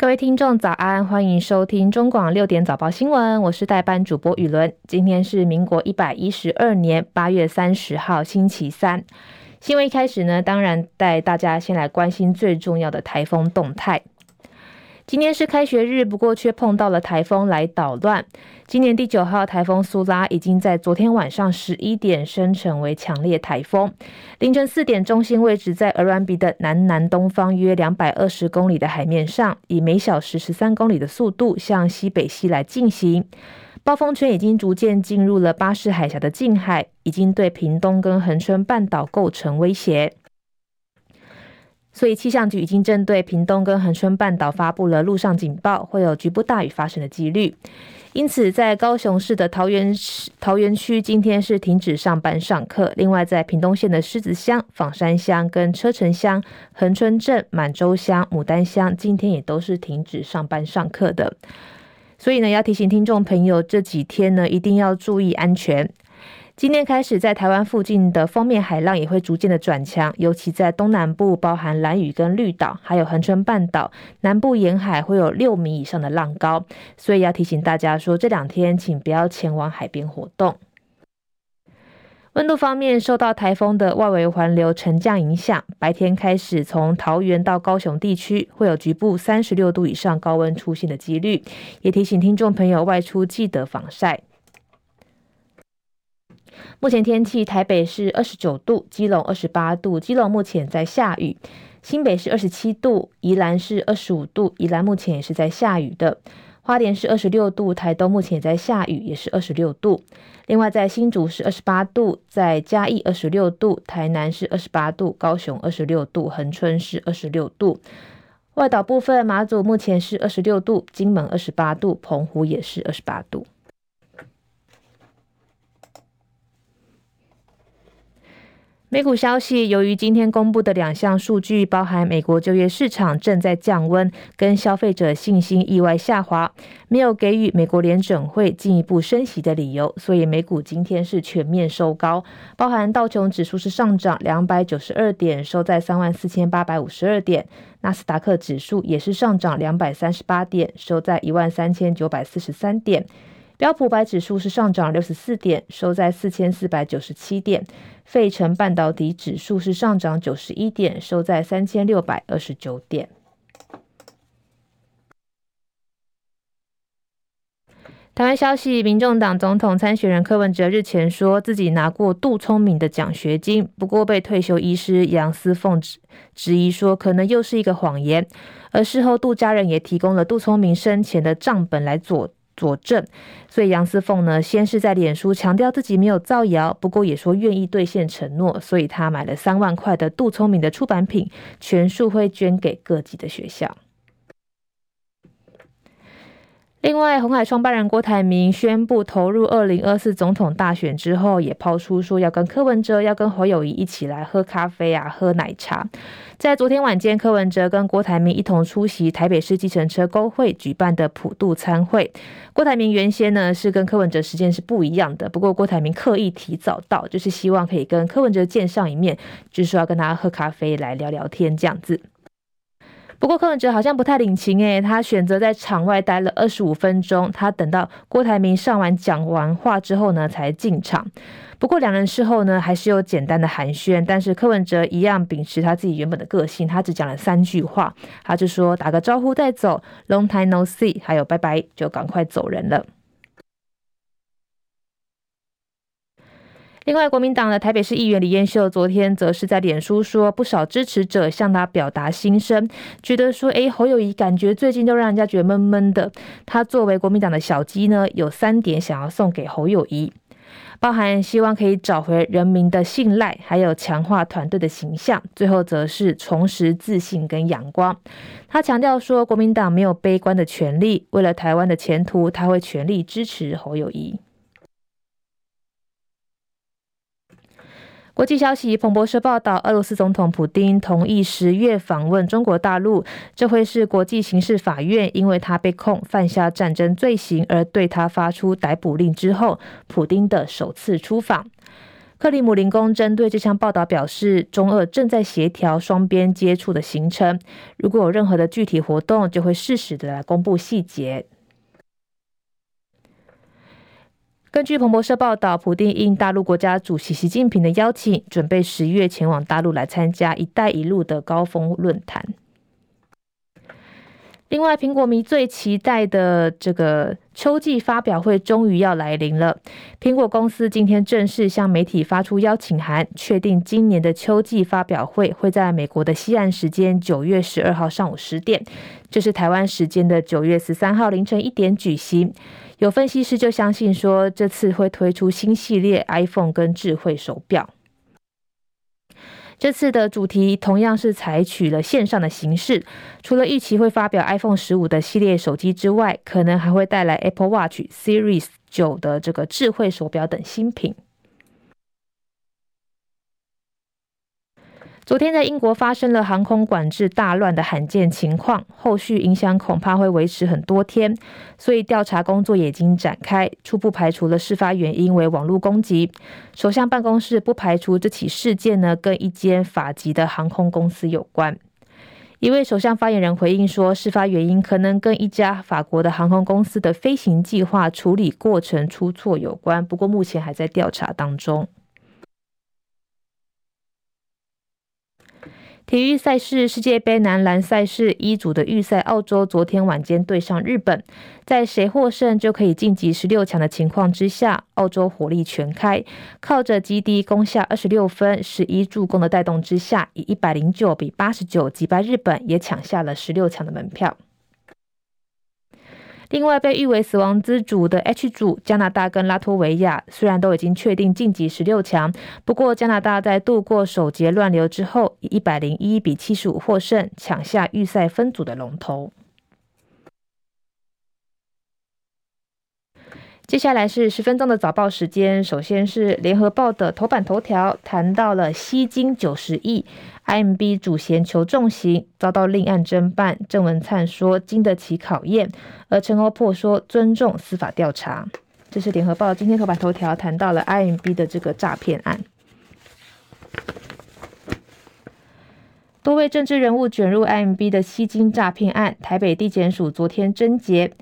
各位听众早安，欢迎收听中广六点早报新闻，我是代班主播雨伦。今天是民国一百一十二年八月三十号，星期三。新闻一开始呢，当然带大家先来关心最重要的台风动态。今天是开学日，不过却碰到了台风来捣乱。今年第九号台风苏拉已经在昨天晚上十一点生成为强烈台风，凌晨四点中心位置在鹅銮鼻的南南东方约两百二十公里的海面上，以每小时十三公里的速度向西北西来进行。暴风圈已经逐渐进入了巴士海峡的近海，已经对屏东跟恒春半岛构成威胁。所以气象局已经针对屏东跟恒春半岛发布了陆上警报，会有局部大雨发生的几率。因此，在高雄市的桃园市桃园区，今天是停止上班上课。另外，在屏东县的狮子乡、枋山乡跟车城乡、恒春镇、满洲乡、牡丹乡，今天也都是停止上班上课的。所以呢，要提醒听众朋友，这几天呢，一定要注意安全。今天开始，在台湾附近的锋面海浪也会逐渐的转强，尤其在东南部，包含兰屿跟绿岛，还有恒春半岛南部沿海，会有六米以上的浪高。所以要提醒大家说，这两天请不要前往海边活动。温度方面，受到台风的外围环流沉降影响，白天开始从桃园到高雄地区会有局部三十六度以上高温出现的几率，也提醒听众朋友外出记得防晒。目前天气，台北是二十九度，基隆二十八度，基隆目前在下雨；新北是二十七度，宜兰是二十五度，宜兰目前也是在下雨的；花莲是二十六度，台东目前也在下雨，也是二十六度。另外，在新竹是二十八度，在嘉义二十六度，台南是二十八度，高雄二十六度，恒春是二十六度。外岛部分，马祖目前是二十六度，金门二十八度，澎湖也是二十八度。美股消息，由于今天公布的两项数据，包含美国就业市场正在降温，跟消费者信心意外下滑，没有给予美国联准会进一步升息的理由，所以美股今天是全面收高，包含道琼指数是上涨两百九十二点，收在三万四千八百五十二点，纳斯达克指数也是上涨两百三十八点，收在一万三千九百四十三点。标普百指数是上涨六十四点，收在四千四百九十七点。费城半导体指数是上涨九十一点，收在三千六百二十九点。台湾消息，民众党总统参选人柯文哲日前说自己拿过杜聪明的奖学金，不过被退休医师杨思凤质质疑说可能又是一个谎言。而事后杜家人也提供了杜聪明生前的账本来佐。佐证，所以杨思凤呢，先是在脸书强调自己没有造谣，不过也说愿意兑现承诺，所以他买了三万块的杜聪明的出版品，全数会捐给各级的学校。另外，红海创办人郭台铭宣布投入二零二四总统大选之后，也抛出说要跟柯文哲、要跟侯友谊一起来喝咖啡啊，喝奶茶。在昨天晚间，柯文哲跟郭台铭一同出席台北市计程车工会举办的普渡餐会。郭台铭原先呢是跟柯文哲时间是不一样的，不过郭台铭刻意提早到，就是希望可以跟柯文哲见上一面，就是说要跟他喝咖啡来聊聊天这样子。不过柯文哲好像不太领情诶，他选择在场外待了二十五分钟，他等到郭台铭上完讲完话之后呢，才进场。不过两人事后呢，还是有简单的寒暄，但是柯文哲一样秉持他自己原本的个性，他只讲了三句话，他就说打个招呼再走，Long time no see，还有拜拜，就赶快走人了。另外，国民党的台北市议员李彦秀昨天则是在脸书说，不少支持者向他表达心声，觉得说，诶，侯友宜感觉最近都让人家觉得闷闷的。他作为国民党的小鸡呢，有三点想要送给侯友宜，包含希望可以找回人民的信赖，还有强化团队的形象，最后则是重拾自信跟阳光。他强调说，国民党没有悲观的权利，为了台湾的前途，他会全力支持侯友宜。国际消息，彭博社报道，俄罗斯总统普丁同意十月访问中国大陆，这会是国际刑事法院因为他被控犯下战争罪行而对他发出逮捕令之后，普丁的首次出访。克里姆林宫针对这项报道表示，中俄正在协调双边接触的行程，如果有任何的具体活动，就会适时的来公布细节。根据彭博社报道，普丁应大陆国家主席习近平的邀请，准备十月前往大陆来参加“一带一路”的高峰论坛。另外，苹果迷最期待的这个秋季发表会终于要来临了。苹果公司今天正式向媒体发出邀请函，确定今年的秋季发表会会在美国的西岸时间九月十二号上午十点，这是台湾时间的九月十三号凌晨一点举行。有分析师就相信说，这次会推出新系列 iPhone 跟智慧手表。这次的主题同样是采取了线上的形式，除了预期会发表 iPhone 十五的系列手机之外，可能还会带来 Apple Watch Series 九的这个智慧手表等新品。昨天在英国发生了航空管制大乱的罕见情况，后续影响恐怕会维持很多天，所以调查工作也已经展开，初步排除了事发原因为网络攻击。首相办公室不排除这起事件呢跟一间法籍的航空公司有关。一位首相发言人回应说，事发原因可能跟一家法国的航空公司的飞行计划处理过程出错有关，不过目前还在调查当中。体育赛事世界杯男篮赛事一组的预赛，澳洲昨天晚间对上日本，在谁获胜就可以晋级十六强的情况之下，澳洲火力全开，靠着基地攻下二十六分、十一助攻的带动之下，以一百零九比八十九击败日本，也抢下了十六强的门票。另外，被誉为死亡之组的 H 组，加拿大跟拉脱维亚虽然都已经确定晋级十六强，不过加拿大在度过首节乱流之后，以一百零一比七十五获胜，抢下预赛分组的龙头。接下来是十分钟的早报时间。首先是联合报的头版头条，谈到了吸金九十亿，IMB 主嫌求重刑，遭到另案侦办。郑文灿说经得起考验，而陈欧珀说尊重司法调查。这是联合报今天头版头条，谈到了 IMB 的这个诈骗案。多位政治人物卷入 IMB 的吸金诈骗案，台北地检署昨天侦结。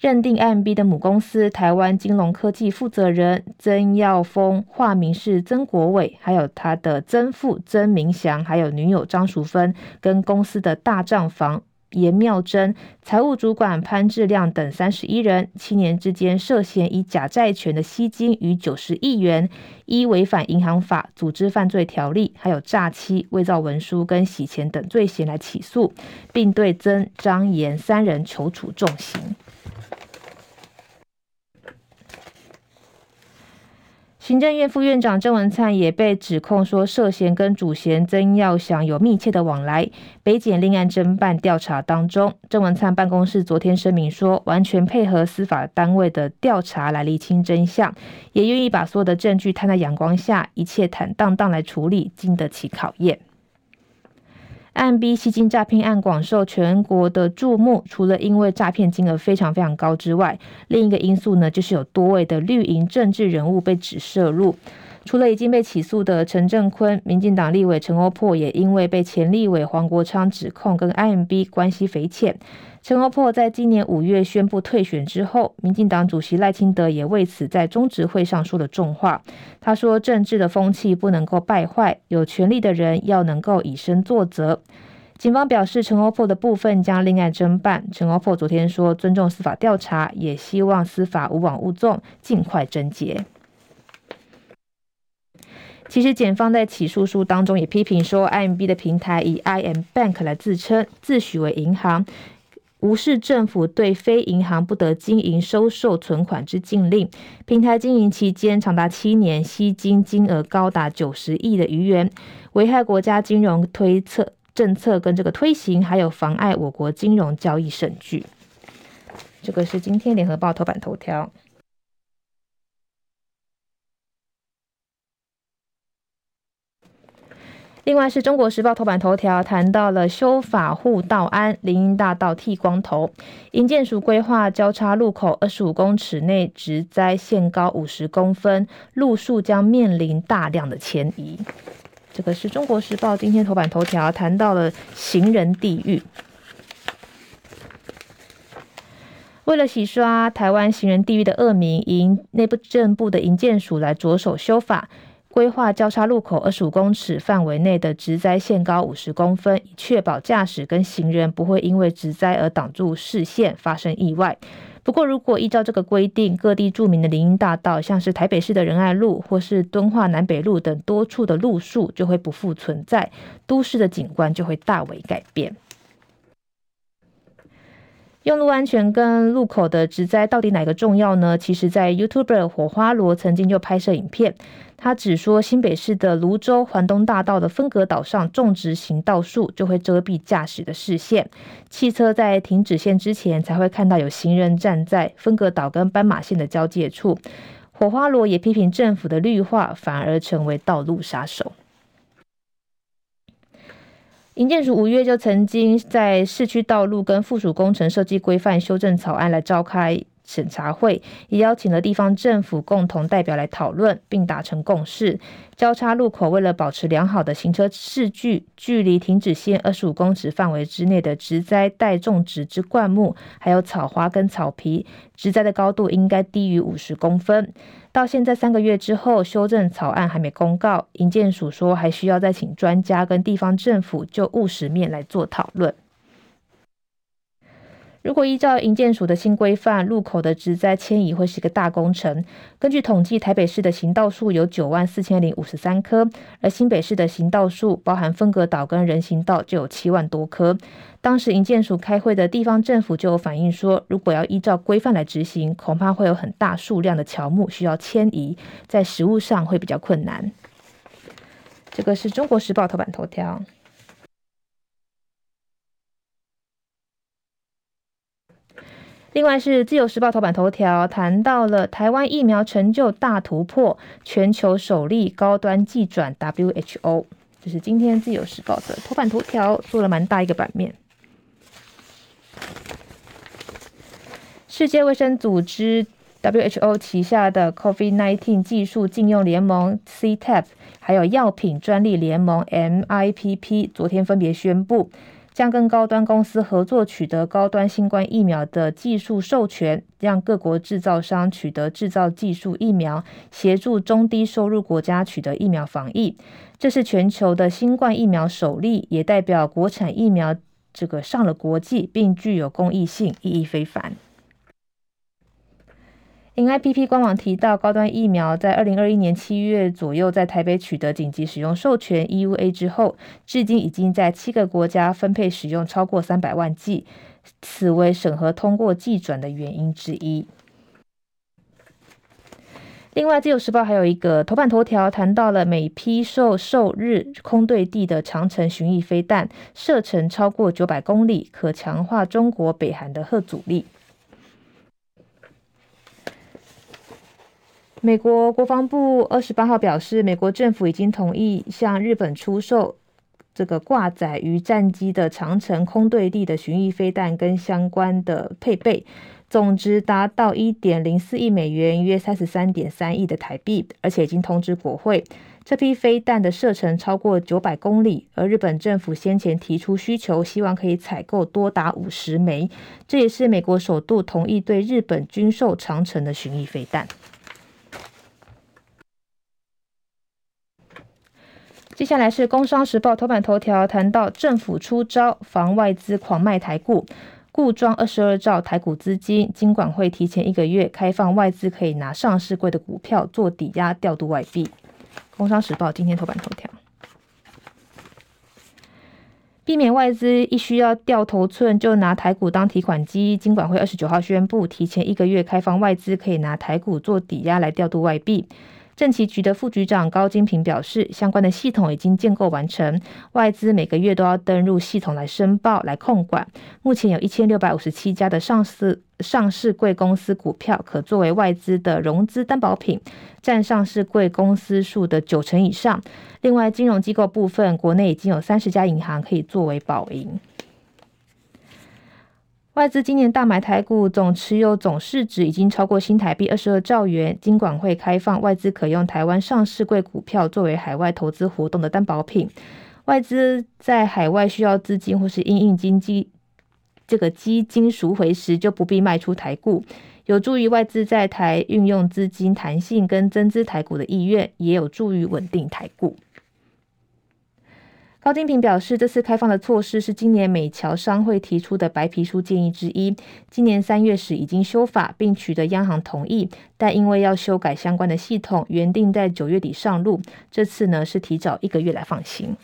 认定 M B 的母公司台湾金融科技负责人曾耀峰，化名是曾国伟，还有他的曾父曾明祥，还有女友张淑芬，跟公司的大账房严妙珍、财务主管潘志亮等三十一人，七年之间涉嫌以假债权的吸金逾九十亿元，依违反银行法、组织犯罪条例，还有诈欺、伪造文书跟洗钱等罪嫌来起诉，并对曾、张、严三人求处重刑。行政院副院长郑文灿也被指控说涉嫌跟主嫌曾耀祥有密切的往来。北检另案侦办调查当中，郑文灿办公室昨天声明说，完全配合司法单位的调查来厘清真相，也愿意把所有的证据摊在阳光下，一切坦荡荡来处理，经得起考验。案 B 吸金诈骗案广受全国的注目，除了因为诈骗金额非常非常高之外，另一个因素呢，就是有多位的绿营政治人物被指涉入。除了已经被起诉的陈正坤，民进党立委陈欧珀也因为被前立委黄国昌指控跟 IMB 关系匪浅。陈欧珀在今年五月宣布退选之后，民进党主席赖清德也为此在中执会上说了重话。他说：“政治的风气不能够败坏，有权力的人要能够以身作则。”警方表示，陈欧珀的部分将另案侦办。陈欧珀昨天说：“尊重司法调查，也希望司法无枉勿纵，尽快侦结。”其实，检方在起诉书当中也批评说，IMB 的平台以 IM Bank 来自称，自诩为银行。无视政府对非银行不得经营收受存款之禁令，平台经营期间长达七年，吸金金额高达九十亿的余元，危害国家金融推测政策跟这个推行，还有妨碍我国金融交易审计。这个是今天联合报头版头条。另外是中国时报头版头条谈到了修法护道安，林荫大道剃光头，营建署规划交叉路口二十五公尺内植栽限高五十公分，路树将面临大量的迁移。这个是中国时报今天头版头条谈到了行人地狱。为了洗刷台湾行人地狱的恶名，营内部政部的营建署来着手修法。规划交叉路口二十五公尺范围内的植栽限高五十公分，以确保驾驶跟行人不会因为植栽而挡住视线，发生意外。不过，如果依照这个规定，各地著名的林荫大道，像是台北市的仁爱路或是敦化南北路等多处的路树就会不复存在，都市的景观就会大为改变。用路安全跟路口的植栽到底哪个重要呢？其实，在 YouTuber 火花罗曾经就拍摄影片，他只说新北市的芦洲环东大道的分隔岛上种植行道树，就会遮蔽驾驶的视线。汽车在停止线之前，才会看到有行人站在分隔岛跟斑马线的交界处。火花罗也批评政府的绿化反而成为道路杀手。营建署五月就曾经在市区道路跟附属工程设计规范修正草案来召开审查会，也邀请了地方政府共同代表来讨论，并达成共识。交叉路口为了保持良好的行车视距，距离停止线二十五公尺范围之内的植栽待种植之灌木，还有草花跟草皮，植栽的高度应该低于五十公分。到现在三个月之后，修正草案还没公告，营建署说还需要再请专家跟地方政府就务实面来做讨论。如果依照营建署的新规范，路口的植栽迁移会是一个大工程。根据统计，台北市的行道树有九万四千零五十三棵，而新北市的行道树包含分隔岛跟人行道就有七万多棵。当时营建署开会的地方政府就有反映说，如果要依照规范来执行，恐怕会有很大数量的乔木需要迁移，在实务上会比较困难。这个是中国时报头版头条。另外是自由时报头版头条谈到了台湾疫苗成就大突破，全球首例高端技转 WHO，这是今天自由时报的头版头条，做了蛮大一个版面。世界卫生组织 WHO 旗下的 COVID-19 技术禁用联盟 CTAP，还有药品专利联盟 MIPP，昨天分别宣布。将跟高端公司合作，取得高端新冠疫苗的技术授权，让各国制造商取得制造技术疫苗，协助中低收入国家取得疫苗防疫。这是全球的新冠疫苗首例，也代表国产疫苗这个上了国际，并具有公益性，意义非凡。MIPP 官网提到，高端疫苗在二零二一年七月左右在台北取得紧急使用授权 （EUA） 之后，至今已经在七个国家分配使用超过三百万剂，此为审核通过技转的原因之一。另外，《自由时报》还有一个头版头条谈到了美批授受日空对地的长城巡弋飞弹，射程超过九百公里，可强化中国北韩的核阻力。美国国防部二十八号表示，美国政府已经同意向日本出售这个挂载于战机的长程空对地的巡弋飞弹跟相关的配备，总值达到一点零四亿美元，约三十三点三亿的台币，而且已经通知国会，这批飞弹的射程超过九百公里，而日本政府先前提出需求，希望可以采购多达五十枚，这也是美国首度同意对日本军售长程的巡弋飞弹。接下来是《工商时报》头版头条，谈到政府出招防外资狂卖台股，固装二十二兆台股资金，金管会提前一个月开放外资可以拿上市柜的股票做抵押调度外币。《工商时报》今天头版头条，避免外资一需要掉头寸就拿台股当提款机，金管会二十九号宣布提前一个月开放外资可以拿台股做抵押来调度外币。政企局的副局长高金平表示，相关的系统已经建构完成，外资每个月都要登入系统来申报、来控管。目前有一千六百五十七家的上市上市柜公司股票可作为外资的融资担保品，占上市柜公司数的九成以上。另外，金融机构部分，国内已经有三十家银行可以作为保盈。外资今年大买台股，总持有总市值已经超过新台币二十二兆元。金管会开放外资可用台湾上市柜股票作为海外投资活动的担保品。外资在海外需要资金或是因应经济这个基金赎回时，就不必卖出台股，有助于外资在台运用资金弹性跟增资台股的意愿，也有助于稳定台股。高金平表示，这次开放的措施是今年美侨商会提出的白皮书建议之一。今年三月时已经修法，并取得央行同意，但因为要修改相关的系统，原定在九月底上路，这次呢是提早一个月来放行。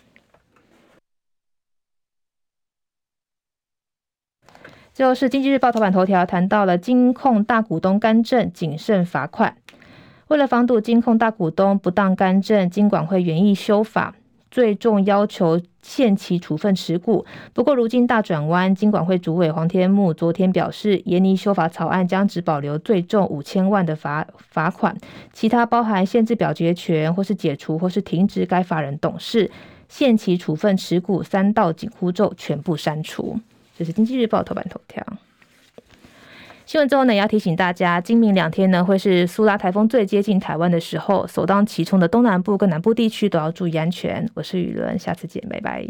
最后是经济日报头版头条谈到了金控大股东干政谨慎罚款，为了防堵金控大股东不当干政，金管会原意修法。最重要求限期处分持股，不过如今大转弯，金管会主委黄天牧昨天表示，研拟修法草案将只保留最重五千万的罚罚款，其他包含限制表决权或是解除或是停止该法人董事、限期处分持股三道紧箍咒全部删除。这是经济日报头版头条。新闻之后呢，也要提醒大家，今明两天呢，会是苏拉台风最接近台湾的时候，首当其冲的东南部跟南部地区都要注意安全。我是雨伦，下次见，拜拜。